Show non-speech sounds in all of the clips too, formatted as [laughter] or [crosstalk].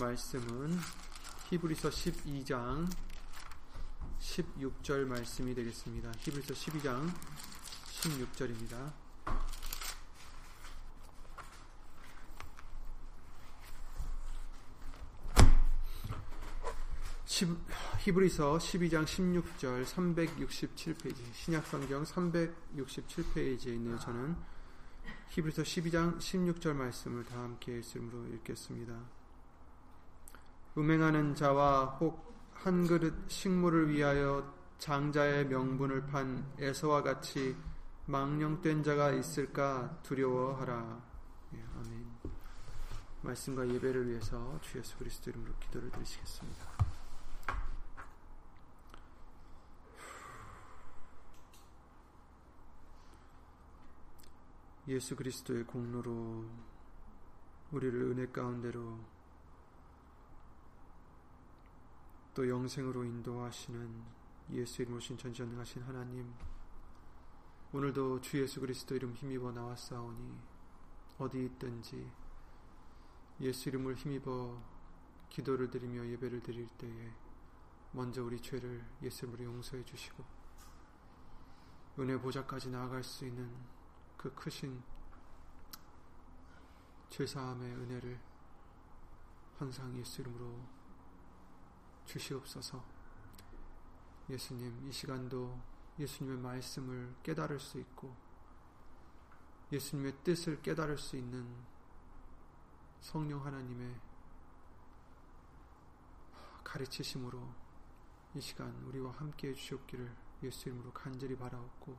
말씀은 히브리서 12장 16절 말씀이 되겠습니다. 히브리서 12장 16절입니다. 히브리서 12장 16절 367페이지 신약성경 367페이지에 있네요. 저는 히브리서 12장 16절 말씀을 다 함께 읽음으로 읽겠습니다. 음행하는 자와 혹 한 그릇 식물을 위하여 장자의 명분을 판 에서와 같이 망령된 자가 있을까 두려워하라. 예, 아멘. 말씀과 예배를 위해서 주 예수 그리스도 이름으로 기도를 드리시겠습니다. 예수 그리스도의 공로로 우리를 은혜 가운데로 또 영생으로 인도하시는 예수 이름 오신 전지전능하신 하나님 오늘도 주 예수 그리스도 이름 힘입어 나왔사오니 어디 있든지 예수 이름을 힘입어 기도를 드리며 예배를 드릴 때에 먼저 우리 죄를 예수 이름으로 용서해 주시고 은혜 보좌까지 나아갈 수 있는 그 크신 죄사함의 은혜를 항상 예수 이름으로 주시옵소서. 예수님, 이 시간도 예수님의 말씀을 깨달을 수 있고 예수님의 뜻을 깨달을 수 있는 성령 하나님의 가르치심으로 이 시간 우리와 함께 해주시옵기를 예수 이름으로 간절히 바라옵고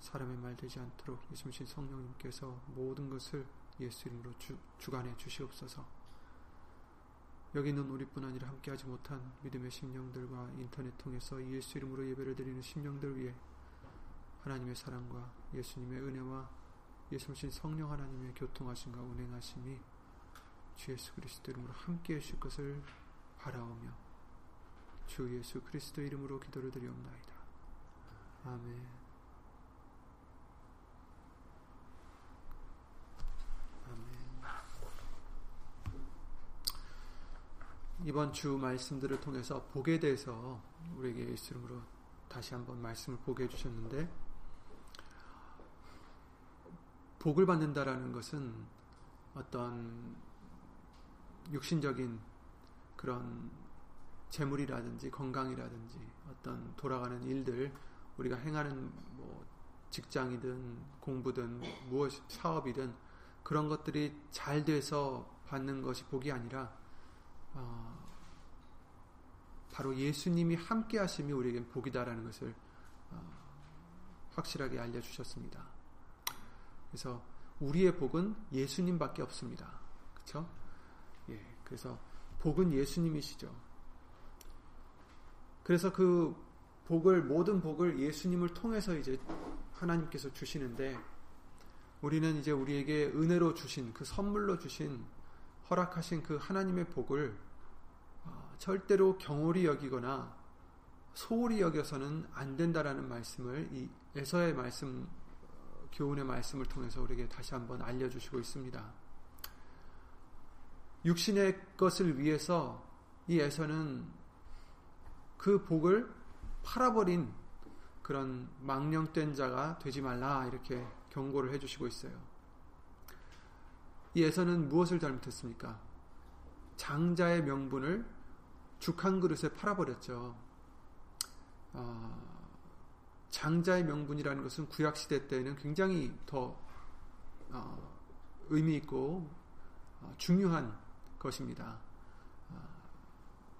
사람의 말 되지 않도록 예수님 성령님께서 모든 것을 예수 이름으로 주, 주관해 주시옵소서. 여기 있는 우리뿐 아니라 함께하지 못한 믿음의 심령들과 인터넷 통해서 예수 이름으로 예배를 드리는 심령들 위해 하나님의 사랑과 예수님의 은혜와 예수님 성령 하나님의 교통하심과 운행하심이 주 예수 그리스도 이름으로 함께 해주실 것을 바라오며 주 예수 그리스도 이름으로 기도를 드리옵나이다. 아멘 이번 주 말씀들을 통해서 복에 대해서 우리에게 예수님으로 다시 한번 말씀을 보게 해주셨는데 복을 받는다라는 것은 어떤 육신적인 그런 재물이라든지 건강이라든지 어떤 돌아가는 일들 우리가 행하는 뭐 직장이든 공부든 무엇 사업이든 그런 것들이 잘 돼서 받는 것이 복이 아니라 어, 바로 예수님이 함께 하심이 우리에겐 복이다라는 것을 어, 확실하게 알려주셨습니다. 그래서 우리의 복은 예수님밖에 없습니다. 그렇죠? 예, 그래서 복은 예수님이시죠. 그래서 그 복을 모든 복을 예수님을 통해서 이제 하나님께서 주시는데 우리는 이제 우리에게 은혜로 주신 그 선물로 주신 허락하신 그 하나님의 복을 어, 절대로 경홀히 여기거나 소홀히 여겨서는 안 된다라는 말씀을 이 에서의 말씀 교훈의 말씀을 통해서 우리에게 다시 한번 알려주시고 있습니다. 육신의 것을 위해서 이 에서는 그 복을 팔아버린 그런 망령된 자가 되지 말라 이렇게 경고를 해주시고 있어요. 이 에서는 무엇을 잘못했습니까? 장자의 명분을 죽 한 그릇에 팔아버렸죠. 어, 장자의 명분이라는 것은 구약시대 때에는 굉장히 더 어, 의미 있고 어, 중요한 것입니다. 어,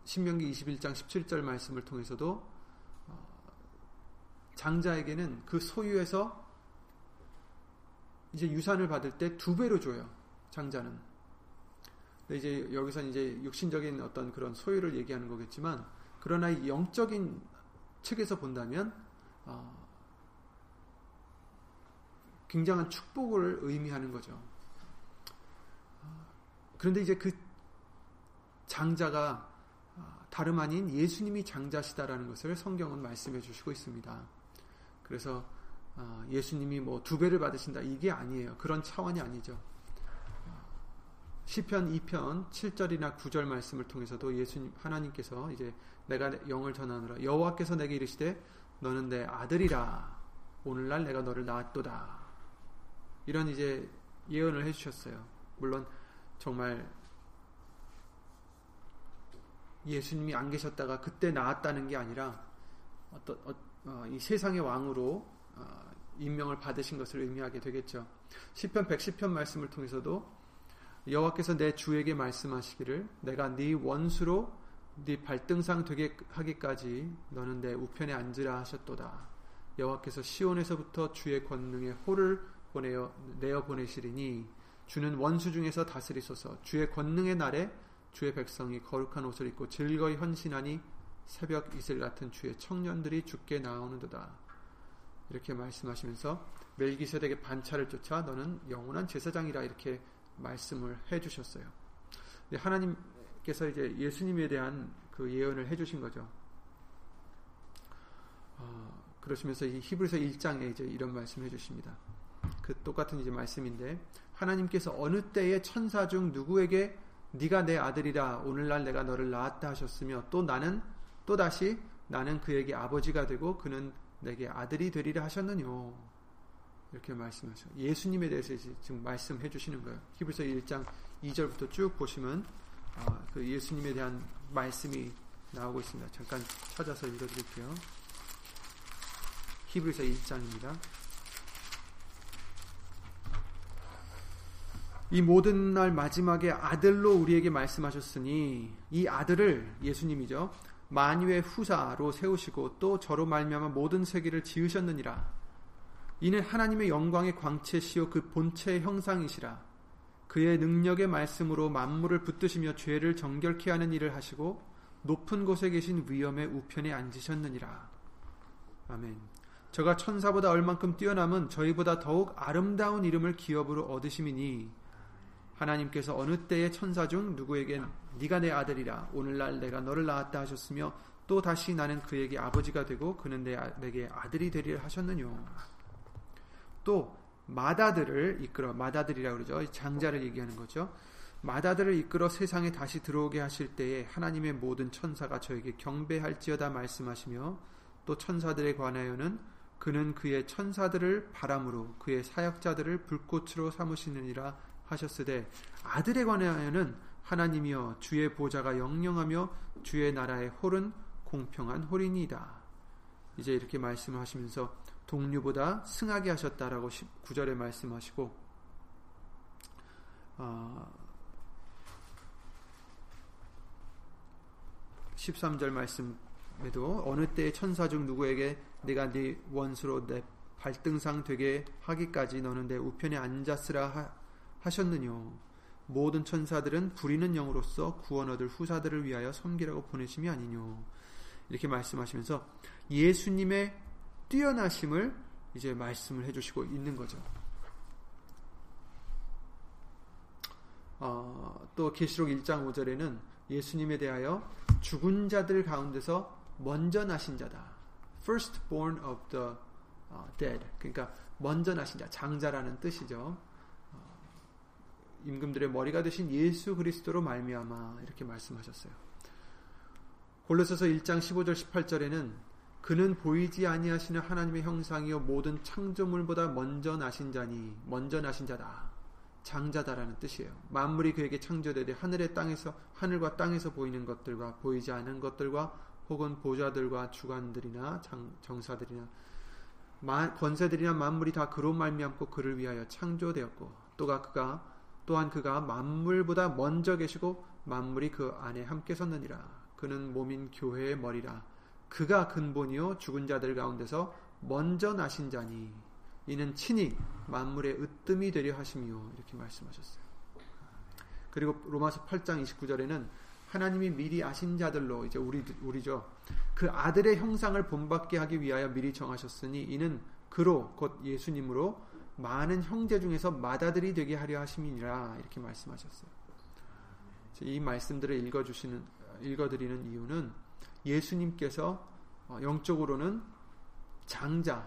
신명기 21장 17절 말씀을 통해서도 어, 장자에게는 그 소유에서 이제 유산을 받을 때 두 배로 줘요. 장자는. 근데 이제 여기서 이제 육신적인 어떤 그런 소유를 얘기하는 거겠지만 그러나 영적인 측에서 본다면 어, 굉장한 축복을 의미하는 거죠. 그런데 이제 그 장자가 어, 다름 아닌 예수님이 장자시다라는 것을 성경은 말씀해 주시고 있습니다. 그래서 어, 예수님이 뭐 두 배를 받으신다 이게 아니에요. 그런 차원이 아니죠. 시편 2편 7절이나 9절 말씀을 통해서도 예수님 하나님께서 이제 내가 영을 전하노라 여호와께서 내게 이르시되 너는 내 아들이라 오늘날 내가 너를 낳았도다 이런 이제 예언을 해주셨어요. 물론 정말 예수님이 안 계셨다가 그때 나왔다는 게 아니라 어떤 어, 어, 이 세상의 왕으로 어, 임명을 받으신 것을 의미하게 되겠죠. 시편 110편 말씀을 통해서도 여호와께서 내 주에게 말씀하시기를 내가 네 원수로 네 발등상 되게 하기까지 너는 내 우편에 앉으라 하셨도다. 여호와께서 시온에서부터 주의 권능의 호를 보내어 내어 보내시리니 주는 원수 중에서 다스리소서 주의 권능의 날에 주의 백성이 거룩한 옷을 입고 즐거이 헌신하니 새벽 이슬 같은 주의 청년들이 죽게 나오는도다. 이렇게 말씀하시면서 멜기세덱의 반차를 쫓아 너는 영원한 제사장이라 이렇게 말씀을 해 주셨어요. 하나님께서 이제 예수님에 대한 그 예언을 해 주신 거죠. 어, 그러시면서 이 히브리서 1장에 이제 이런 말씀을 해 주십니다. 그 똑같은 이제 말씀인데 하나님께서 어느 때에 천사 중 누구에게 네가 내 아들이라 오늘날 내가 너를 낳았다 하셨으며 또 나는 또 다시 나는 그에게 아버지가 되고 그는 내게 아들이 되리라 하셨느뇨. 이렇게 말씀하셔. 예수님에 대해서 지금 말씀해 주시는 거예요. 히브리서 1장 2절부터 쭉 보시면 아, 그 예수님에 대한 말씀이 나오고 있습니다. 잠깐 찾아서 읽어 드릴게요. 히브리서 1장입니다. 이 모든 날 마지막에 아들로 우리에게 말씀하셨으니 이 아들을 예수님이죠. 만유의 후사로 세우시고 또 저로 말미암아 모든 세계를 지으셨느니라. 이는 하나님의 영광의 광채시요 그 본체의 형상이시라. 그의 능력의 말씀으로 만물을 붙드시며 죄를 정결케 하는 일을 하시고 높은 곳에 계신 위엄의 우편에 앉으셨느니라. 아멘. 저가 천사보다 얼만큼 뛰어남은 저희보다 더욱 아름다운 이름을 기업으로 얻으심이니 하나님께서 어느 때에 천사 중 누구에겐 네가 내 아들이라 오늘날 내가 너를 낳았다 하셨으며 또 다시 나는 그에게 아버지가 되고 그는 내, 내게 아들이 되리라 하셨느뇨. 또 마다들을 이끌어 마다들이라 그러죠. 장자를 얘기하는 거죠. 마다들을 이끌어 세상에 다시 들어오게 하실 때에 하나님의 모든 천사가 저에게 경배할지어다 말씀하시며 또 천사들에 관하여는 그는 그의 천사들을 바람으로 그의 사역자들을 불꽃으로 삼으시느니라 하셨으되 아들에 관하여는 하나님이여 주의 보좌가 영영하며 주의 나라의 홀은 공평한 홀이니이다. 이제 이렇게 말씀하시면서 동류보다 승하게 하셨다라고 9절에 말씀하시고 어, 13절 말씀에도 어느 때에 천사 중 누구에게 내가 네 원수로 내 발등상 되게 하기까지 너는 내 우편에 앉았으라 하셨느뇨. 모든 천사들은 부리는 영으로서 구원 얻을 후사들을 위하여 섬기라고 보내심이 아니뇨. 이렇게 말씀하시면서 예수님의 뛰어나심을 이제 말씀을 해주시고 있는 거죠. 어, 또 계시록 1장 5절에는 예수님에 대하여 죽은 자들 가운데서 먼저 나신 자다. First born of the dead. 그러니까 먼저 나신 자, 장자라는 뜻이죠. 어, 임금들의 머리가 되신 예수 그리스도로 말미암아 이렇게 말씀하셨어요. 골로새서 1장 15절 18절에는 그는 보이지 아니하시는 하나님의 형상이요 모든 창조물보다 먼저 나신 자니 먼저 나신 자다. 장자다라는 뜻이에요. 만물이 그에게 창조되되 하늘의 땅에서 하늘과 땅에서 보이는 것들과 보이지 않은 것들과 혹은 보좌들과 주관들이나 장, 정사들이나 마, 권세들이나 만물이 다 그로 말미암고 그를 위하여 창조되었고 또가 그가 또한 그가 만물보다 먼저 계시고 만물이 그 안에 함께 섰느니라. 그는 몸인 교회의 머리라. 그가 근본이요 죽은 자들 가운데서 먼저 나신 자니 이는 친히 만물의 으뜸이 되려 하심이요 이렇게 말씀하셨어요. 그리고 로마서 8장 29절에는 하나님이 미리 아신 자들로 이제 우리 우리죠. 그 아들의 형상을 본받게 하기 위하여 미리 정하셨으니 이는 그로 곧 예수님으로 많은 형제 중에서 맏아들이 되게 하려 하심이니라 이렇게 말씀하셨어요. 이 말씀들을 읽어 주시는 읽어 드리는 이유는 예수님께서 어, 영적으로는 장자의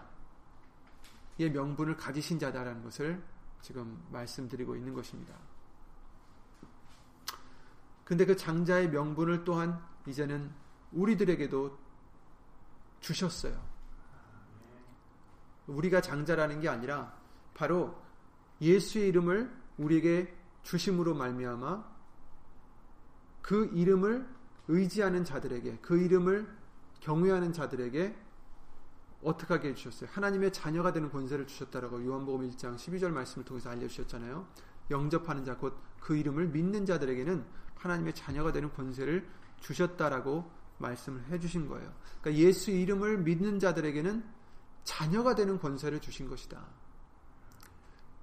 명분을 가지신 자다라는 것을 지금 말씀드리고 있는 것입니다. 근데 그 장자의 명분을 또한 이제는 우리들에게도 주셨어요. 우리가 장자라는 게 아니라 바로 예수의 이름을 우리에게 주심으로 말미암아 그 이름을 의지하는 자들에게 그 이름을 경외하는 자들에게 어떻게 하게 해주셨어요? 하나님의 자녀가 되는 권세를 주셨다라고 요한복음 1장 12절 말씀을 통해서 알려주셨잖아요. 영접하는 자, 곧 그 이름을 믿는 자들에게는 하나님의 자녀가 되는 권세를 주셨다라고 말씀을 해주신 거예요. 그러니까 예수 이름을 믿는 자들에게는 자녀가 되는 권세를 주신 것이다.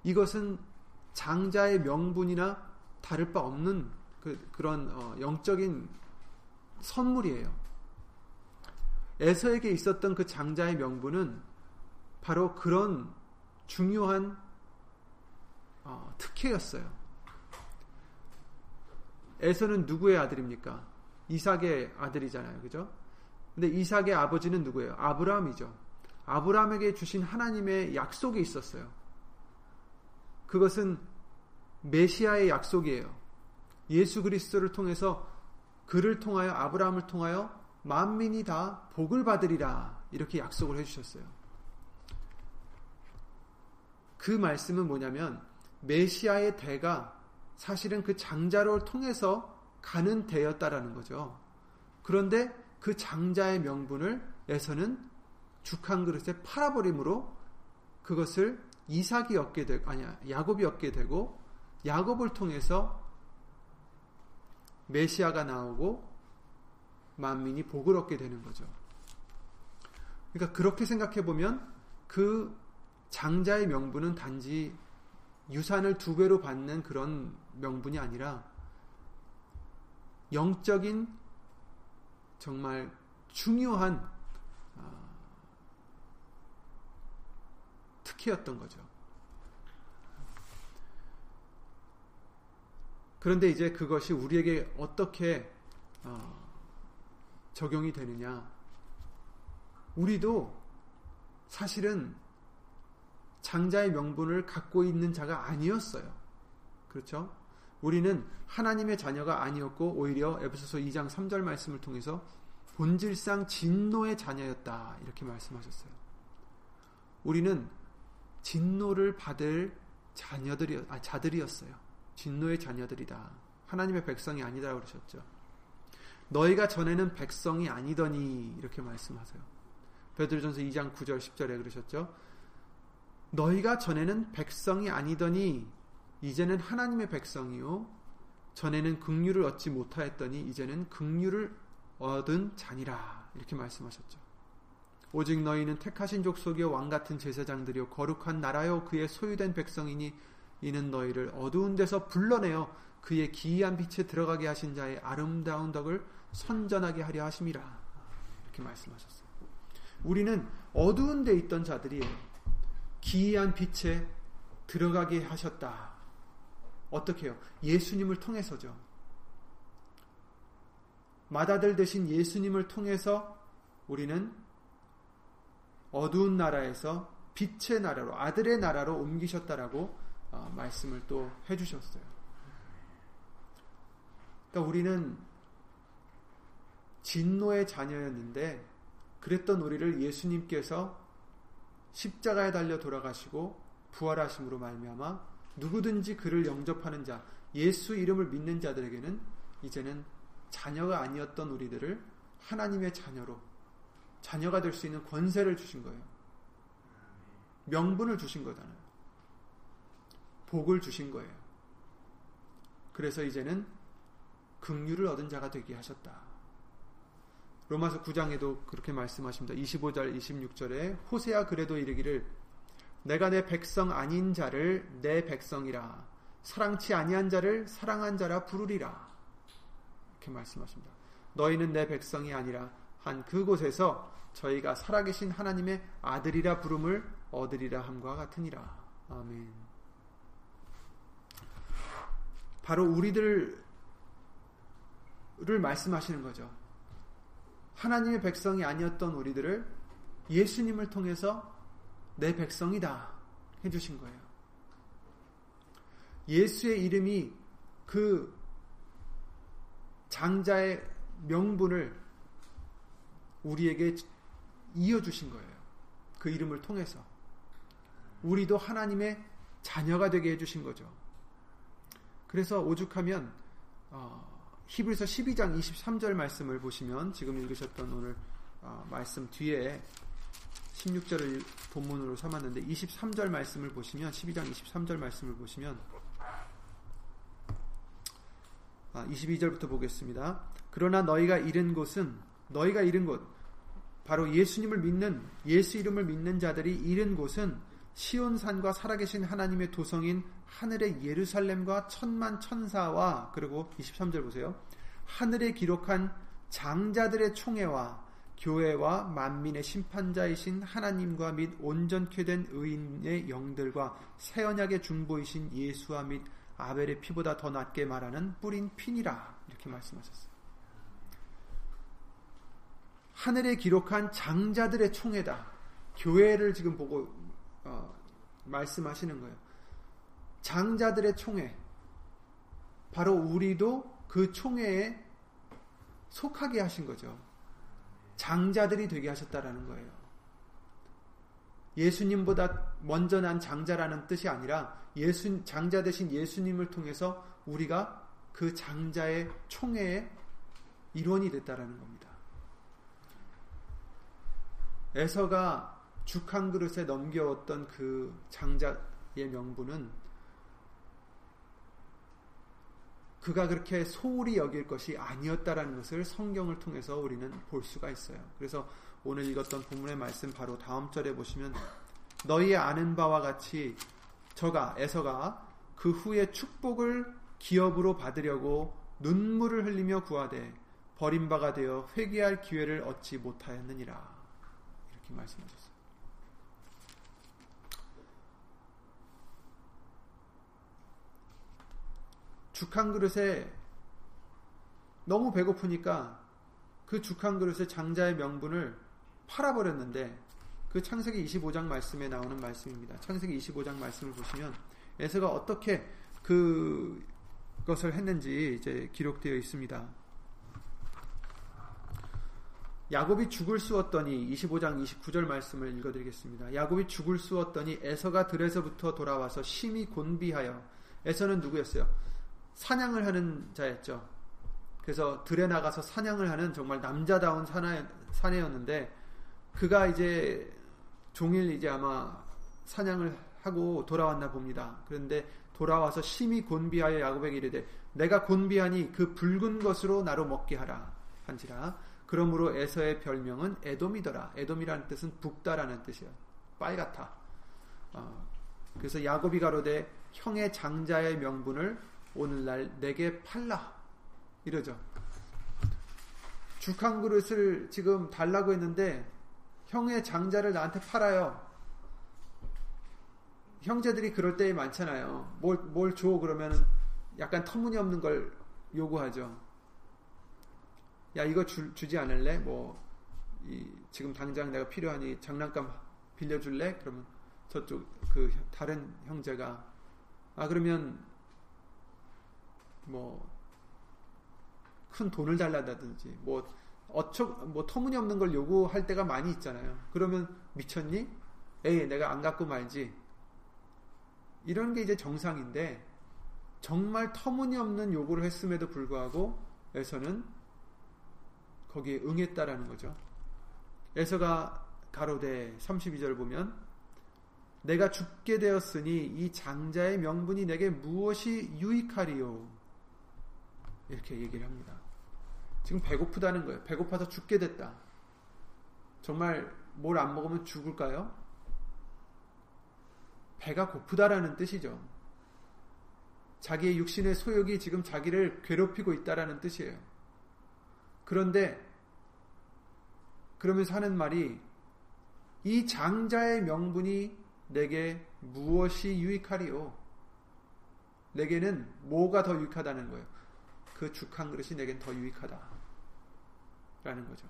이것은 장자의 명분이나 다를 바 없는 그, 런 어, 영적인 선물이에요. 에서에게 있었던 그 장자의 명분은 바로 그런 중요한 어, 특혜였어요. 에서는 누구의 아들입니까? 이삭의 아들이잖아요. 그죠? 근데 이삭의 아버지는 누구예요? 아브라함이죠. 아브라함에게 주신 하나님의 약속이 있었어요. 그것은 메시아의 약속이에요. 예수 그리스도를 통해서 그를 통하여 아브라함을 통하여 만민이 다 복을 받으리라 이렇게 약속을 해주셨어요. 그 말씀은 뭐냐면 메시아의 대가 사실은 그 장자를 통해서 가는 대였다라는 거죠. 그런데 그 장자의 명분을 에서는 죽 한 그릇에 팔아버림으로 그것을 이삭이 얻게 되고 아니야 야곱이 얻게 되고 야곱을 통해서 메시아가 나오고 만민이 복을 얻게 되는 거죠. 그러니까 그렇게 생각해 보면 그 장자의 명분은 단지 유산을 두 배로 받는 그런 명분이 아니라 영적인 정말 중요한 아, 특혜였던 거죠. 그런데 이제 그것이 우리에게 어떻게 어, 적용이 되느냐? 우리도 사실은 장자의 명분을 갖고 있는 자가 아니었어요. 그렇죠? 우리는 하나님의 자녀가 아니었고 오히려 에베소서 2장 3절 말씀을 통해서 본질상 진노의 자녀였다. 이렇게 말씀하셨어요. 우리는 진노를 받을 자녀들이 아, 자들이었어요. 진노의 자녀들이다. 하나님의 백성이 아니다 그러셨죠. 너희가 전에는 백성이 아니더니 이렇게 말씀하세요. 베드로전서 2장 9절 10절에 그러셨죠. 너희가 전에는 백성이 아니더니 이제는 하나님의 백성이요 전에는 긍휼을 얻지 못하였더니 이제는 긍휼을 얻은 자니라 이렇게 말씀하셨죠. 오직 너희는 택하신 족속이요 왕 같은 제사장들이요 거룩한 나라요 그의 소유된 백성이니 이는 너희를 어두운 데서 불러내어 그의 기이한 빛에 들어가게 하신 자의 아름다운 덕을 선전하게 하려 하심이라 이렇게 말씀하셨어요. 우리는 어두운 데 있던 자들이 기이한 빛에 들어가게 하셨다. 어떻게 요 예수님을 통해서죠. 마다들 대신 예수님을 통해서 우리는 어두운 나라에서 빛의 나라로 아들의 나라로 옮기셨다라고 어, 말씀을 또 해주셨어요. 그러니까 우리는 진노의 자녀였는데 그랬던 우리를 예수님께서 십자가에 달려 돌아가시고 부활하심으로 말미암아 누구든지 그를 영접하는 자, 예수 이름을 믿는 자들에게는 이제는 자녀가 아니었던 우리들을 하나님의 자녀로 자녀가 될 수 있는 권세를 주신 거예요. 명분을 주신 거잖아요. 복을 주신 거예요. 그래서 이제는 긍휼을 얻은 자가 되게 하셨다. 로마서 9장에도 그렇게 말씀하십니다. 25절 26절에 호세아 그래도 이르기를 내가 내 백성 아닌 자를 내 백성이라 사랑치 아니한 자를 사랑한 자라 부르리라. 이렇게 말씀하십니다. 너희는 내 백성이 아니라 한 그곳에서 저희가 살아계신 하나님의 아들이라 부름을 얻으리라 함과 같으니라. 아멘. 바로 우리들을 말씀하시는 거죠. 하나님의 백성이 아니었던 우리들을 예수님을 통해서 내 백성이다 해주신 거예요. 예수의 이름이 그 장자의 명분을 우리에게 이어주신 거예요. 그 이름을 통해서. 우리도 하나님의 자녀가 되게 해주신 거죠. 그래서 오죽하면 어, 히브리서 12장 23절 말씀을 보시면 지금 읽으셨던 오늘 어, 말씀 뒤에 16절을 본문으로 삼았는데 23절 말씀을 보시면 12장 23절 말씀을 보시면 아, 22절부터 보겠습니다. 그러나 너희가 잃은 곳은 너희가 잃은 곳 바로 예수님을 믿는 예수 이름을 믿는 자들이 잃은 곳은 시온산과 살아계신 하나님의 도성인 하늘의 예루살렘과 천만 천사와 그리고 23절 보세요. 하늘에 기록한 장자들의 총회와 교회와 만민의 심판자이신 하나님과 및 온전케 된 의인의 영들과 새 언약의 중보이신 예수와 및 아벨의 피보다 더 낫게 말하는 뿌린 핀이라 이렇게 말씀하셨어요. 하늘에 기록한 장자들의 총회다. 교회를 지금 보고 어, 말씀하시는 거예요. 장자들의 총회. 바로 우리도 그 총회에 속하게 하신 거죠. 장자들이 되게 하셨다라는 거예요. 예수님보다 먼저 난 장자라는 뜻이 아니라 예수 장자 대신 예수님을 통해서 우리가 그 장자의 총회의 일원이 됐다라는 겁니다. 에서가 죽 한 그릇에 넘겨왔던 그 장자의 명분은 그가 그렇게 소홀히 여길 것이 아니었다라는 것을 성경을 통해서 우리는 볼 수가 있어요. 그래서 오늘 읽었던 본문의 말씀 바로 다음 절에 보시면 너희의 아는 바와 같이 저가 에서가 그 후에 축복을 기업으로 받으려고 눈물을 흘리며 구하되 버림바가 되어 회개할 기회를 얻지 못하였느니라 이렇게 말씀하셨어요. 죽 한 그릇에 너무 배고프니까 그 죽 한 그릇에 장자의 명분을 팔아버렸는데 그 창세기 25장 말씀에 나오는 말씀입니다. 창세기 25장 말씀을 보시면 에서가 어떻게 그 것을 했는지 이제 기록되어 있습니다. 야곱이 죽을 쑤었더니 25장 29절 말씀을 읽어드리겠습니다. 야곱이 죽을 쑤었더니 에서가 들에서부터 돌아와서 심히 곤비하여 에서는 누구였어요? 사냥을 하는 자였죠. 그래서 들에 나가서 사냥을 하는 정말 남자다운 사내였는데 그가 이제 종일 이제 아마 사냥을 하고 돌아왔나 봅니다. 그런데 돌아와서 심히 곤비하여 야곱에게 이르되 내가 곤비하니 그 붉은 것으로 나로 먹게 하라 한지라 그러므로 에서의 별명은 에돔이더라. 에돔이라는 뜻은 붓다라는 뜻이에요. 빨갛다. 어, 그래서 야곱이 가로되 형의 장자의 명분을 오늘날 내게 팔라 이러죠. 죽 한 그릇을 지금 달라고 했는데 형의 장자를 나한테 팔아요. 형제들이 그럴 때 많잖아요. 뭘, 뭘 줘, 그러면 약간 터무니없는 걸 요구하죠. 야, 이거 주, 주지 않을래? 뭐, 이, 지금 당장 내가 필요하니 장난감 빌려줄래? 그러면 저쪽, 그, 다른 형제가, 아, 그러면, 뭐, 큰 돈을 달라다든지, 뭐, 어처, 뭐, 터무니없는 걸 요구할 때가 많이 있잖아요. 그러면 미쳤니? 에이, 내가 안 갖고 말지. 이런 게 이제 정상인데 정말 터무니없는 요구를 했음에도 불구하고 에서는 거기에 응했다라는 거죠. 에서가 가로대 32절 보면 내가 죽게 되었으니 이 장자의 명분이 내게 무엇이 유익하리요? 이렇게 얘기를 합니다. 지금 배고프다는 거예요. 배고파서 죽게 됐다. 정말 뭘 안 먹으면 죽을까요? 배가 고프다라는 뜻이죠. 자기의 육신의 소욕이 지금 자기를 괴롭히고 있다라는 뜻이에요. 그런데 그러면서 하는 말이 이 장자의 명분이 내게 무엇이 유익하리요? 내게는 뭐가 더 유익하다는 거예요. 그 죽 한 그릇이 내겐 더 유익하다. 라는 거죠.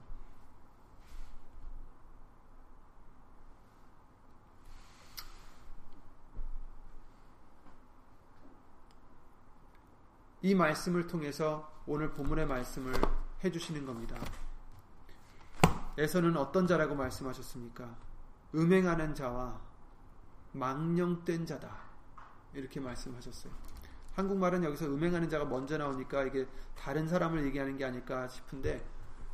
이 말씀을 통해서 오늘 본문의 말씀을 해주시는 겁니다. 에서는 어떤 자라고 말씀하셨습니까? 음행하는 자와 망령된 자다. 이렇게 말씀하셨어요. 한국말은 여기서 음행하는 자가 먼저 나오니까 이게 다른 사람을 얘기하는 게 아닐까 싶은데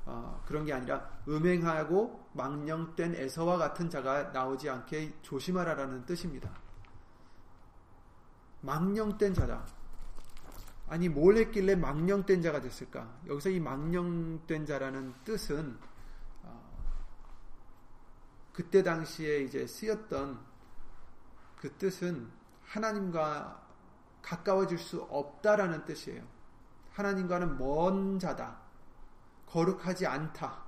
어, 그런 게 아니라 음행하고 망령된 에서와 같은 자가 나오지 않게 조심하라라는 뜻입니다. 망령된 자다. 아니 뭘 했길래 망령된 자가 됐을까? 여기서 이 망령된 자라는 뜻은 어, 그때 당시에 이제 쓰였던 그 뜻은 하나님과 가까워질 수 없다라는 뜻이에요. 하나님과는 먼 자다. 거룩하지 않다.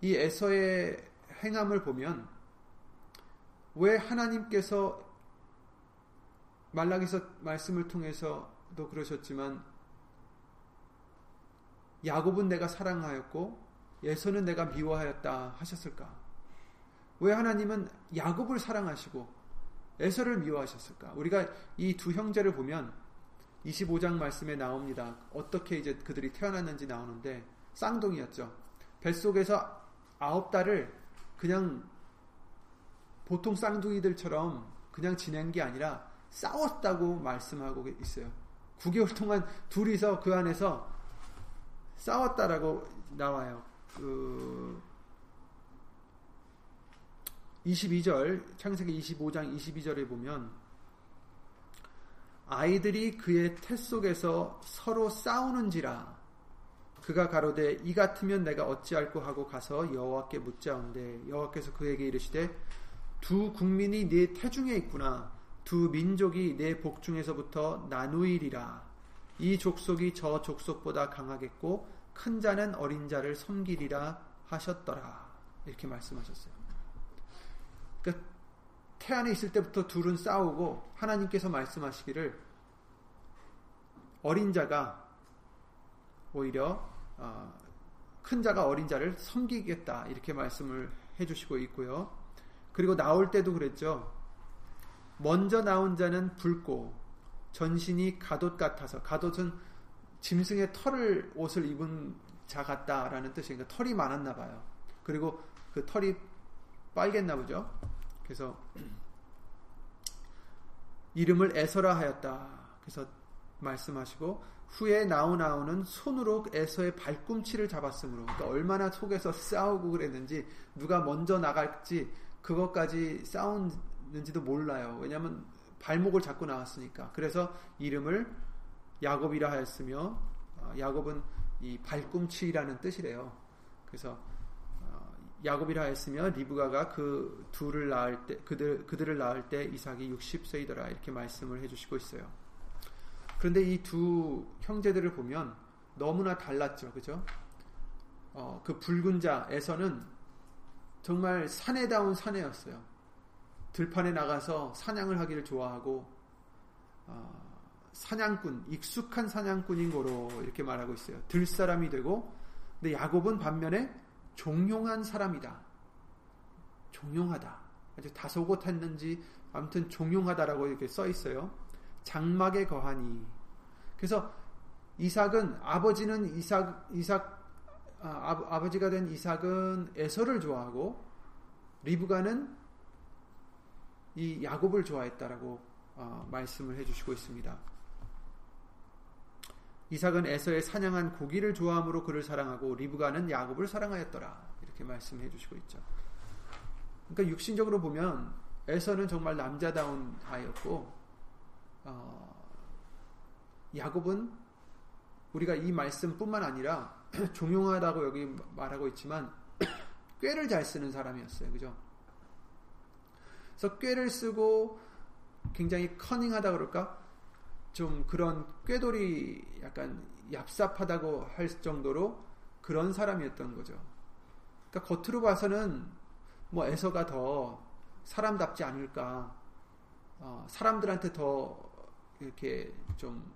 이 에서의 행함을 보면 왜 하나님께서 말락에서 말씀을 통해서도 그러셨지만 야곱은 내가 사랑하였고 예서는 내가 미워하였다 하셨을까? 왜 하나님은 야곱을 사랑하시고 에서를 미워하셨을까? 우리가 이 두 형제를 보면 25장 말씀에 나옵니다. 어떻게 이제 그들이 태어났는지 나오는데 쌍둥이였죠. 뱃속에서 아홉 달을 그냥 보통 쌍둥이들처럼 그냥 지낸 게 아니라 싸웠다고 말씀하고 있어요. 9개월 동안 둘이서 그 안에서 싸웠다라고 나와요. 그 22절 창세기 25장 22절에 보면 아이들이 그의 태 속에서 서로 싸우는지라 그가 가로되 이 같으면 내가 어찌할꼬 하고 가서 여호와께 묻자온데 여호와께서 그에게 이르시되 두 국민이 네 태중에 있구나 두 민족이 내 복중에서부터 나누이리라. 이 족속이 저 족속보다 강하겠고 큰 자는 어린 자를 섬기리라 하셨더라. 이렇게 말씀하셨어요. 그러니까 태안에 있을 때부터 둘은 싸우고 하나님께서 말씀하시기를 어린 자가 오히려 어, 큰 자가 어린 자를 섬기겠다 이렇게 말씀을 해주시고 있고요. 그리고 나올 때도 그랬죠. 먼저 나온 자는 붉고 전신이 가옷 같아서 가옷은 짐승의 털을 옷을 입은 자 같다라는 뜻이니까 털이 많았나 봐요. 그리고 그 털이 빨겠나 보죠. 그래서 이름을 에서라 하였다. 그래서 말씀하시고 후에 나오나오는 손으로 에서의 발꿈치를 잡았으므로 그러니까 얼마나 속에서 싸우고 그랬는지 누가 먼저 나갈지 그것까지 싸운 있는지도 몰라요. 왜냐하면 발목을 잡고 나왔으니까. 그래서 이름을 야곱이라 하였으며 어, 야곱은 이 발꿈치라는 뜻이래요. 그래서 어, 야곱이라 하였으며 리브가가 그 둘을 낳을 때 그들 그들을 낳을 때 이삭이 60세이더라 이렇게 말씀을 해 주시고 있어요. 그런데 이 두 형제들을 보면 너무나 달랐죠, 그죠? 어, 그 붉은 자에서는 정말 사내다운 사내였어요. 들판에 나가서 사냥을 하기를 좋아하고 어, 사냥꾼, 익숙한 사냥꾼인 거로 이렇게 말하고 있어요. 들 사람이 되고, 근데 야곱은 반면에 종용한 사람이다. 종용하다. 아주 다소곳했는지 아무튼 종용하다라고 이렇게 써 있어요. 장막에 거하니. 그래서 이삭은 아버지는 이삭 이삭 아, 아버지가 된 이삭은 에서를 좋아하고 리브가는 이 야곱을 좋아했다라고 어, 말씀을 해주시고 있습니다. 이삭은 에서의 사냥한 고기를 좋아함으로 그를 사랑하고 리브가는 야곱을 사랑하였더라 이렇게 말씀해 주시고 있죠. 그러니까 육신적으로 보면 에서는 정말 남자다운 아이였고 어, 야곱은 우리가 이 말씀뿐만 아니라 [clears throat] 종용하다고 여기 말하고 있지만 [clears throat] 꾀를 잘 쓰는 사람이었어요. 그죠? 그래서 꾀를 쓰고 굉장히 커닝하다 그럴까? 좀 그런 꾀돌이 약간 얍삽하다고 할 정도로 그런 사람이었던 거죠. 그러니까 겉으로 봐서는 뭐 에서가 더 사람답지 않을까, 어, 사람들한테 더 이렇게 좀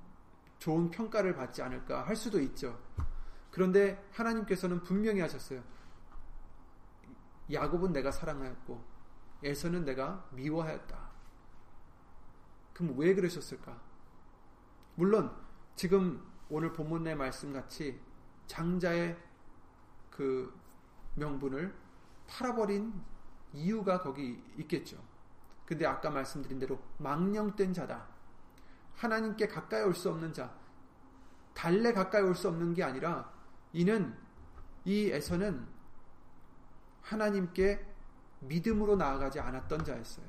좋은 평가를 받지 않을까 할 수도 있죠. 그런데 하나님께서는 분명히 하셨어요. 야곱은 내가 사랑하였고 에서는 내가 미워하였다. 그럼 왜 그러셨을까? 물론 지금 오늘 본문의 말씀 같이 장자의 그 명분을 팔아버린 이유가 거기 있겠죠. 근데 아까 말씀드린 대로 망령된 자다. 하나님께 가까이 올 수 없는 자. 달래 가까이 올 수 없는 게 아니라 이는 이 에서는 하나님께 믿음으로 나아가지 않았던 자였어요.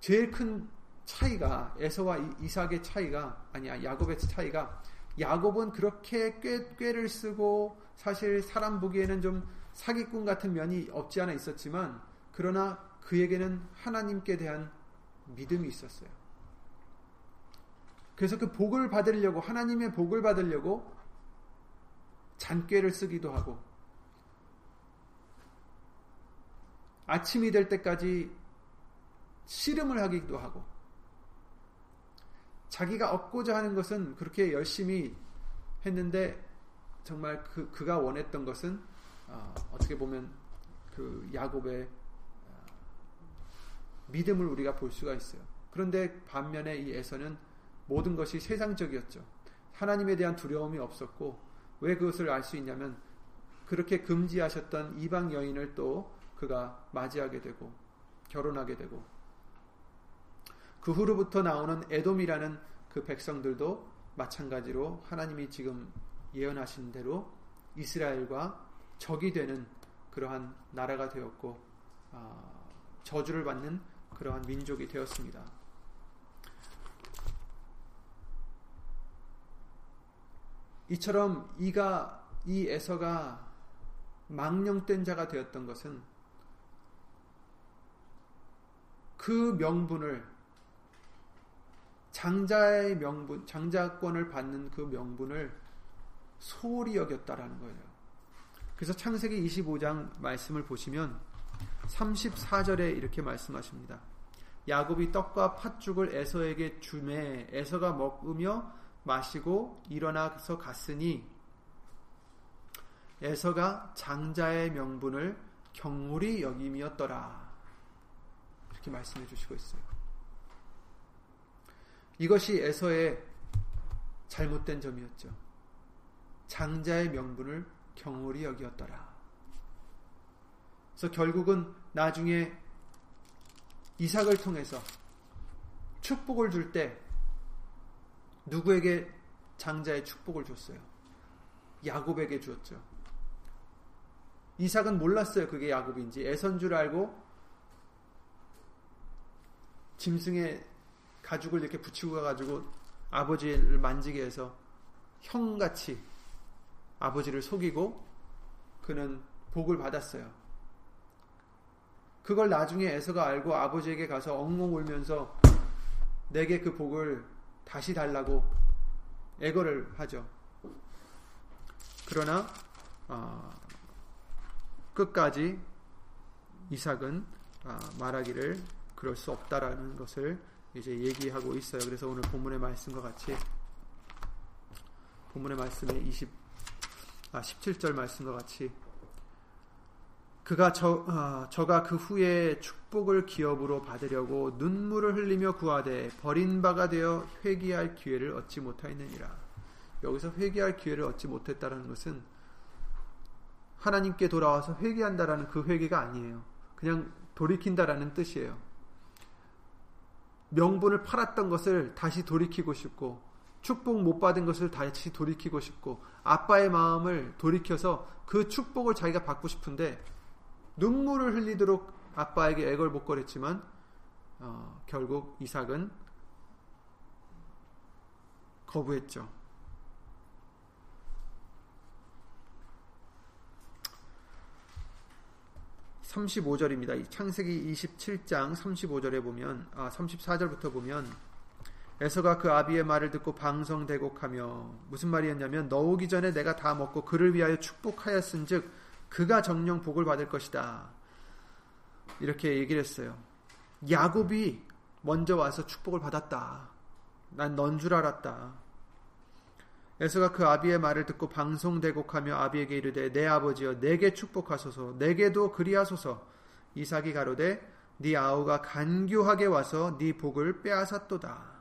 제일 큰 차이가 에서와 이삭의 차이가 아니야 야곱의 차이가 야곱은 그렇게 꾀, 꾀를 쓰고 사실 사람 보기에는 좀 사기꾼 같은 면이 없지 않아 있었지만 그러나 그에게는 하나님께 대한 믿음이 있었어요. 그래서 그 복을 받으려고 하나님의 복을 받으려고 잔꾀를 쓰기도 하고 아침이 될 때까지 씨름을 하기도 하고 자기가 얻고자 하는 것은 그렇게 열심히 했는데 정말 그 그가 원했던 것은 어, 떻게 보면 그 야곱의 어, 믿음을 우리가 볼 수가 있어요. 그런데 반면에 이 에서는 모든 것이 세상적이었죠. 하나님에 대한 두려움이 없었고 왜 그것을 알 수 있냐면 그렇게 금지하셨던 이방 여인을 또 그가 맞이하게 되고 결혼하게 되고 그 후로부터 나오는 에돔이라는 그 백성들도 마찬가지로 하나님이 지금 예언하신 대로 이스라엘과 적이 되는 그러한 나라가 되었고 어, 저주를 받는 그러한 민족이 되었습니다. 이처럼 이가 이 에서가 망령된 자가 되었던 것은 그 명분을 장자의 명분, 장자권을 받는 그 명분을 소홀히 여겼다라는 거예요. 그래서 창세기 25장 말씀을 보시면 34절에 이렇게 말씀하십니다. 야곱이 떡과 팥죽을 에서에게 주매 에서가 먹으며 마시고 일어나서 갔으니 에서가 장자의 명분을 경물이 여김이었더라. 이렇게 말씀해 주시고 있어요. 이것이 에서의 잘못된 점이었죠. 장자의 명분을 경홀히 여기었더라. 그래서 결국은 나중에 이삭을 통해서 축복을 줄 때 누구에게 장자의 축복을 줬어요? 야곱에게 주었죠. 이삭은 몰랐어요. 그게 야곱인지. 애선 줄 알고 짐승의 가죽을 이렇게 붙이고 가가지고 아버지를 만지게 해서 형같이 아버지를 속이고 그는 복을 받았어요. 그걸 나중에 에서가 알고 아버지에게 가서 엉엉 울면서 내게 그 복을 다시 달라고 애거를 하죠. 그러나 어, 끝까지 이삭은 어, 말하기를 그럴 수 없다라는 것을 이제 얘기하고 있어요. 그래서 오늘 본문의 말씀과 같이 본문의 말씀에 20, 아, 17절 말씀과 같이 그가 저, 어, 저가 그 후에 축복을 기업으로 받으려고 눈물을 흘리며 구하되 버린 바가 되어 회개할 기회를 얻지 못하였느니라. 여기서 회개할 기회를 얻지 못했다는 것은 하나님께 돌아와서 회개한다라는 그 회개가 아니에요. 그냥 돌이킨다라는 뜻이에요. 명분을 팔았던 것을 다시 돌이키고 싶고 축복 못 받은 것을 다시 돌이키고 싶고 아빠의 마음을 돌이켜서 그 축복을 자기가 받고 싶은데 눈물을 흘리도록 아빠에게 애걸복걸했지만 어, 결국 이삭은 거부했죠. 35절입니다. 창세기 27장 35절에 보면 아 34절부터 보면 에서가 그 아비의 말을 듣고 방성대곡하며 무슨 말이었냐면 너 오기 전에 내가 다 먹고 그를 위하여 축복하였은즉 그가 정령 복을 받을 것이다. 이렇게 얘기를 했어요. 야곱이 먼저 와서 축복을 받았다. 난 넌 줄 알았다. 에서가 그 아비의 말을 듣고 방송대곡하며 아비에게 이르되 내 아버지여 내게 축복하소서 내게도 그리하소서 이삭이 가로되 네 아우가 간교하게 와서 네 복을 빼앗았도다.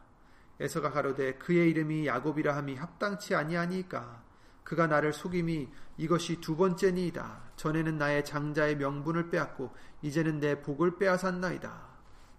에서가 가로되 그의 이름이 야곱이라 함이 합당치 아니하니까 그가 나를 속임이 이것이 두 번째니이다. 전에는 나의 장자의 명분을 빼앗고 이제는 내 복을 빼앗았나이다.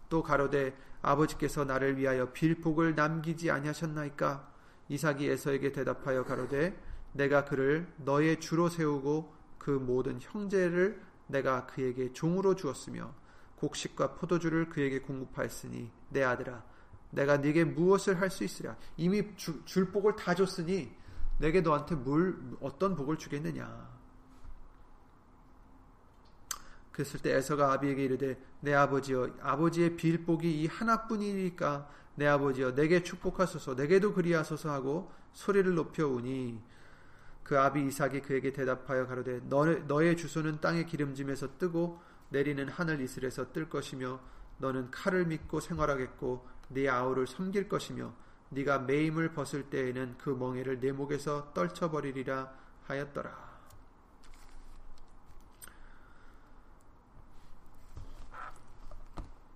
또 가로되 아버지께서 나를 위하여 빌복을 남기지 아니하셨나이까? 이삭이 에서에게 대답하여 가로되 내가 그를 너의 주로 세우고 그 모든 형제를 내가 그에게 종으로 주었으며 곡식과 포도주를 그에게 공급하였으니 내 아들아 내가 네게 무엇을 할 수 있으랴? 이미 주, 줄 복을 다 줬으니 내게 너한테 물 어떤 복을 주겠느냐? 그랬을 때 에서가 아비에게 이르되 내 아버지여 아버지의 빌복이 이 하나뿐이니까 내 아버지여 내게 축복하소서 내게도 그리하소서 하고 소리를 높여 우니 그 아비 이삭이 그에게 대답하여 가로되 너의 주소는 땅의 기름짐에서 뜨고 내리는 하늘 이슬에서 뜰 것이며 너는 칼을 믿고 생활하겠고 네 아우를 섬길 것이며 네가 매임을 벗을 때에는 그 멍에를 내 목에서 떨쳐버리리라 하였더라.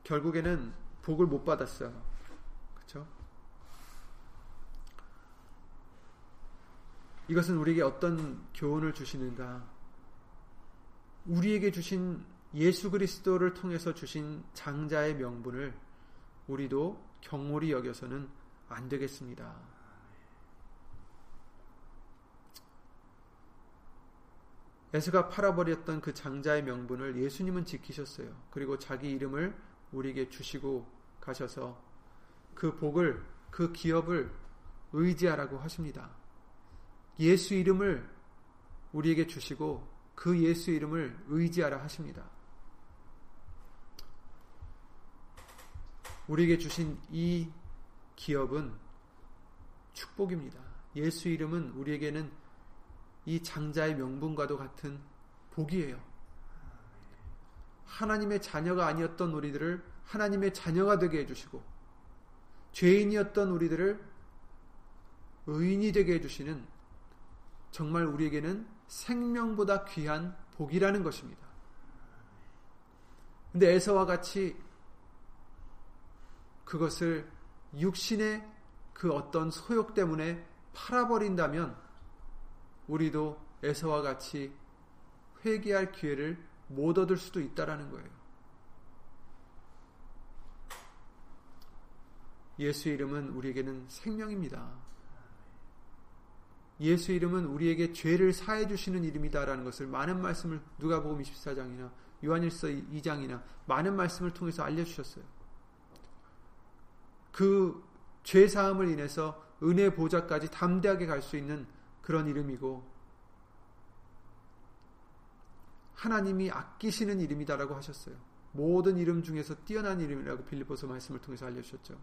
결국에는 복을 못 받았어요. 그렇죠? 이것은 우리에게 어떤 교훈을 주시는가? 우리에게 주신 예수 그리스도를 통해서 주신 장자의 명분을 우리도 경홀히 여겨서는 안 되겠습니다. 에스가 팔아버렸던 그 장자의 명분을 예수님은 지키셨어요. 그리고 자기 이름을 우리에게 주시고 가셔서 그 복을, 그 기업을 의지하라고 하십니다. 예수 이름을 우리에게 주시고 그 예수 이름을 의지하라 하십니다. 우리에게 주신 이 기업은 축복입니다. 예수 이름은 우리에게는 이 장자의 명분과도 같은 복이에요. 하나님의 자녀가 아니었던 우리들을 하나님의 자녀가 되게 해주시고, 죄인이었던 우리들을 의인이 되게 해주시는 정말 우리에게는 생명보다 귀한 복이라는 것입니다. 근데 에서와 같이 그것을 육신의 그 어떤 소욕 때문에 팔아버린다면 우리도 에서와 같이 회개할 기회를 못 얻을 수도 있다라는 거예요. 예수 이름은 우리에게는 생명입니다. 예수 이름은 우리에게 죄를 사해 주시는 이름이다라는 것을 많은 말씀을 누가복음 24장이나 요한일서 2장이나 많은 말씀을 통해서 알려 주셨어요. 그 죄 사함을 인해서 은혜 보좌까지 담대하게 갈 수 있는 그런 이름이고 하나님이 아끼시는 이름이다라고 하셨어요. 모든 이름 중에서 뛰어난 이름이라고 빌리보서 말씀을 통해서 알려 주셨죠.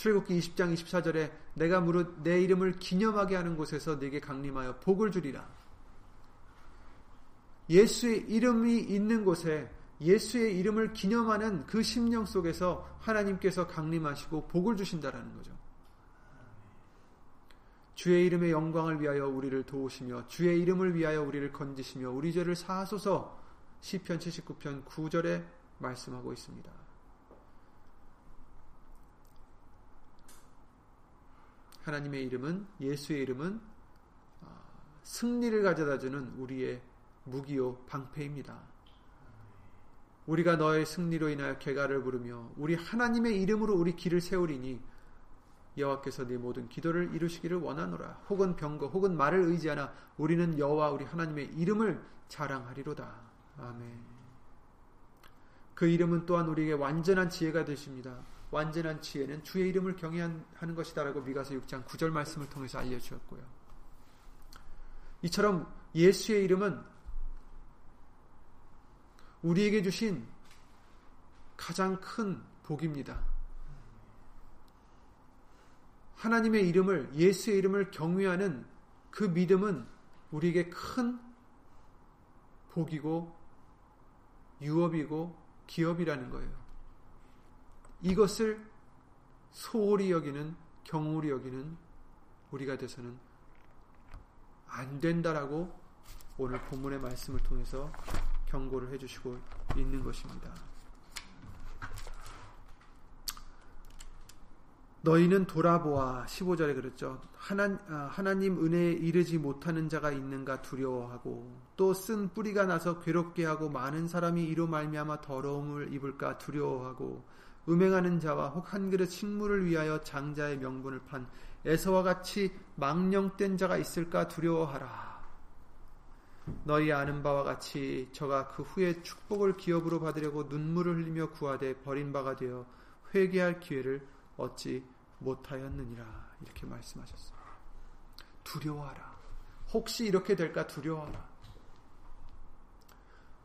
출애굽기 20장 24절에 내가 무릇 내 이름을 기념하게 하는 곳에서 네게 강림하여 복을 주리라. 예수의 이름이 있는 곳에 예수의 이름을 기념하는 그 심령 속에서 하나님께서 강림하시고 복을 주신다라는 거죠. 주의 이름의 영광을 위하여 우리를 도우시며 주의 이름을 위하여 우리를 건지시며 우리 죄를 사하소서 시편 79편 9절에 말씀하고 있습니다. 하나님의 이름은 예수의 이름은 아, 승리를 가져다주는 우리의 무기요 방패입니다. 우리가 너의 승리로 인하여 개가를 부르며 우리 하나님의 이름으로 우리 길을 세우리니 여호와께서 네 모든 기도를 이루시기를 원하노라. 혹은 병거 혹은 말을 의지하나 우리는 여호와 우리 하나님의 이름을 자랑하리로다. 아멘. 그 이름은 또한 우리에게 완전한 지혜가 되십니다. 완전한 지혜는 주의 이름을 경외하는 것이다라고 미가서 6장 9절 말씀을 통해서 알려주었고요. 이처럼 예수의 이름은 우리에게 주신 가장 큰 복입니다. 하나님의 이름을, 예수의 이름을 경외하는 그 믿음은 우리에게 큰 복이고 유업이고 기업이라는 거예요. 이것을 소홀히 여기는 경홀히 여기는 우리가 돼서는 안 된다라고 오늘 본문의 말씀을 통해서 경고를 해주시고 있는 것입니다. 너희는 돌아보아 15절에 그랬죠. 하나, 아, 하나님 은혜에 이르지 못하는 자가 있는가 두려워하고 또 쓴 뿌리가 나서 괴롭게 하고 많은 사람이 이로 말미암아 더러움을 입을까 두려워하고 음행하는 자와 혹 한 그릇 식물을 위하여 장자의 명분을 판 에서와 같이 망령된 자가 있을까 두려워하라. 너희 아는 바와 같이 저가 그 후에 축복을 기업으로 받으려고 눈물을 흘리며 구하되 버린 바가 되어 회개할 기회를 얻지 못하였느니라 이렇게 말씀하셨어요. 두려워하라. 혹시 이렇게 될까 두려워하라.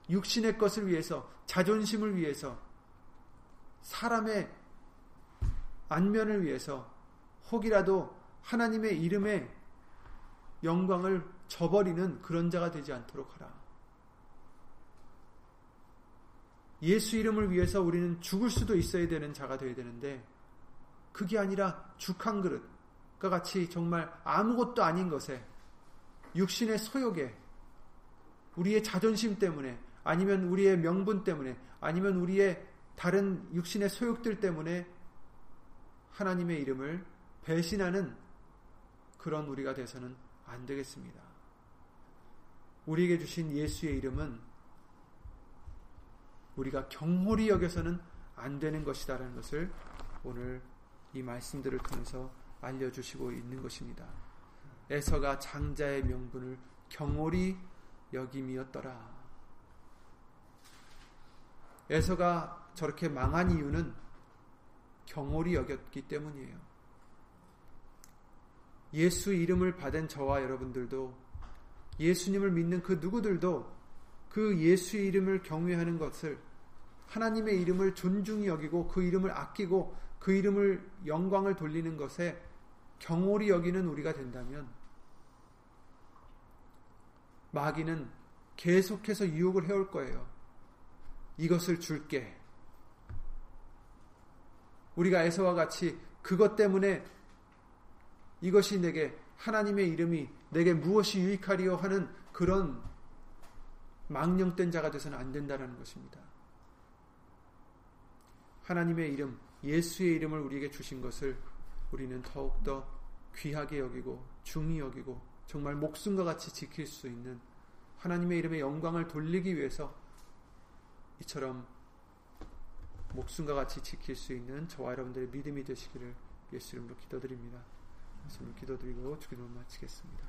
육신의 것을 위해서 자존심을 위해서 사람의 안면을 위해서 혹이라도 하나님의 이름의 영광을 저버리는 그런 자가 되지 않도록 하라. 예수 이름을 위해서 우리는 죽을 수도 있어야 되는 자가 되어야 되는데 그게 아니라 죽 한 그릇과 같이 정말 아무것도 아닌 것에 육신의 소욕에 우리의 자존심 때문에 아니면 우리의 명분 때문에 아니면 우리의 다른 육신의 소욕들 때문에 하나님의 이름을 배신하는 그런 우리가 돼서는 안 되겠습니다. 우리에게 주신 예수의 이름은 우리가 경홀히 여겨서는 안 되는 것이다라는 것을 오늘 이 말씀들을 통해서 알려주시고 있는 것입니다. 에서가 장자의 명분을 경홀히 여김이었더라. 에서가 저렇게 망한 이유는 경홀히 여겼기 때문이에요. 예수 이름을 받은 저와 여러분들도 예수님을 믿는 그 누구들도 그 예수의 이름을 경외하는 것을 하나님의 이름을 존중히 여기고 그 이름을 아끼고 그 이름을 영광을 돌리는 것에 경홀히 여기는 우리가 된다면 마귀는 계속해서 유혹을 해올 거예요. 이것을 줄게. 우리가 에서와 같이 그것 때문에 이것이 내게 하나님의 이름이 내게 무엇이 유익하리요 하는 그런 망령된 자가 되서는 안 된다는 것입니다. 하나님의 이름, 예수의 이름을 우리에게 주신 것을 우리는 더욱더 귀하게 여기고 중히 여기고 정말 목숨과 같이 지킬 수 있는 하나님의 이름의 영광을 돌리기 위해서 이처럼 목숨과 같이 지킬 수 있는 저와 여러분들의 믿음이 되시기를 예수 이름으로 기도드립니다. 예수 이름으로 기도드리고 주기도 마치겠습니다.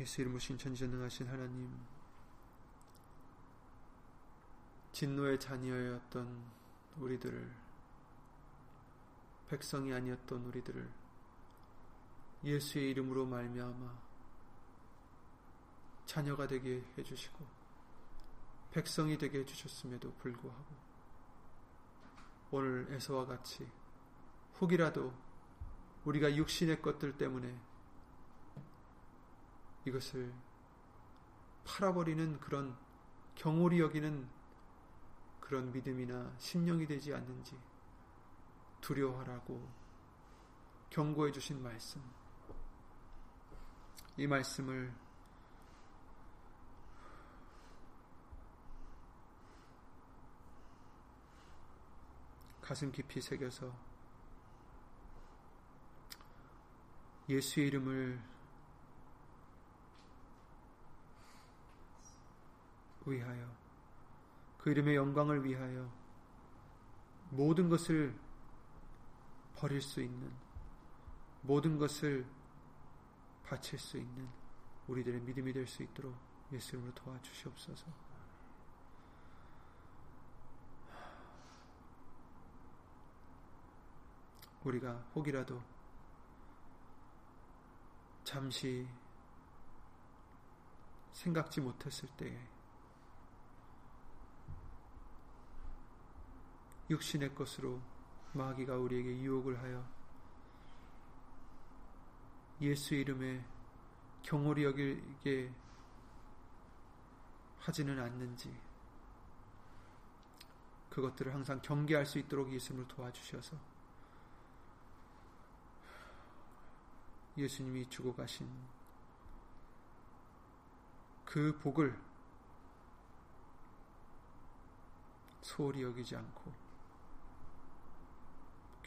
예수 이름으로 신천지전능하신 하나님 진노의 자녀였던 우리들을 백성이 아니었던 우리들을 예수의 이름으로 말미암아 자녀가 되게 해주시고 백성이 되게 해주셨음에도 불구하고 오늘 에서와 같이 혹이라도 우리가 육신의 것들 때문에 이것을 팔아버리는 그런 경홀히 여기는 그런 믿음이나 심령이 되지 않는지 두려워하라고 경고해 주신 말씀. 이 말씀을 가슴 깊이 새겨서 예수의 이름을 위하여 그 이름의 영광을 위하여 모든 것을 버릴 수 있는 모든 것을 바칠 수 있는 우리들의 믿음이 될 수 있도록 예수 이름으로 도와주시옵소서. 우리가 혹이라도 잠시 생각지 못했을 때에 육신의 것으로 마귀가 우리에게 유혹을 하여 예수 이름에 경홀히 여기게 하지는 않는지 그것들을 항상 경계할 수 있도록 예수님을 도와주셔서 예수님이 주고 가신 그 복을 소홀히 여기지 않고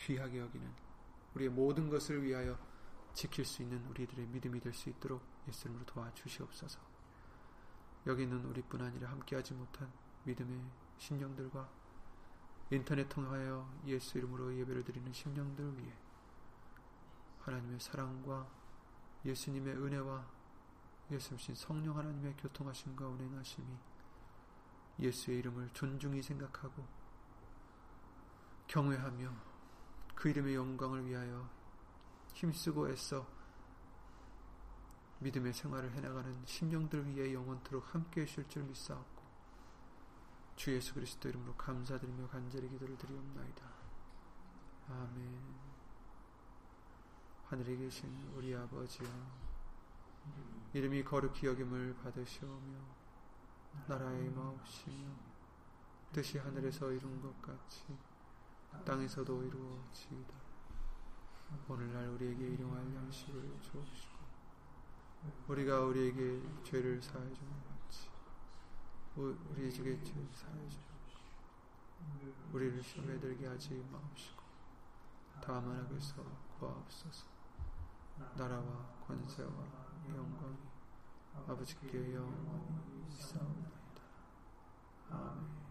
귀하게 여기는 우리의 모든 것을 위하여 지킬 수 있는 우리들의 믿음이 될 수 있도록 예수님으로 도와주시옵소서. 여기는 우리뿐 아니라 함께하지 못한 믿음의 심령들과 인터넷 통하여 예수 이름으로 예배를 드리는 심령들 위해 하나님의 사랑과 예수님의 은혜와 예수님 성령 하나님의 교통하심과 운행하심이 예수의 이름을 존중히 생각하고 경외하며 그 이름의 영광을 위하여 힘쓰고 애써 믿음의 생활을 해나가는 심령들 위해 영원토록 함께 하실 줄 믿사옵고 주 예수 그리스도 이름으로 감사드리며 간절히 기도를 드리옵나이다. 아멘 하늘에 계신 우리 아버지여 이름이 거룩히 여김을 받으시오며 나라의 마옵시며 뜻이 하늘에서 이룬 것 같이 땅에서도 이루어지이다. 오늘날 우리에게 일용할 양식을 주옵시고 우리가 우리에게 죄를 사해 주는 같이 우리에게 죄를 사해 주옵시고 우리를 시험에 들게 하지 마옵시고 다만 악에서 구하옵소서 나라와 권세와 영광이 아버지께 영원히 있사옵나이다. 아멘